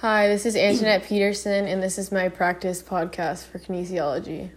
Hi, this is Antoinette Peterson, and this is my practice podcast for kinesiology.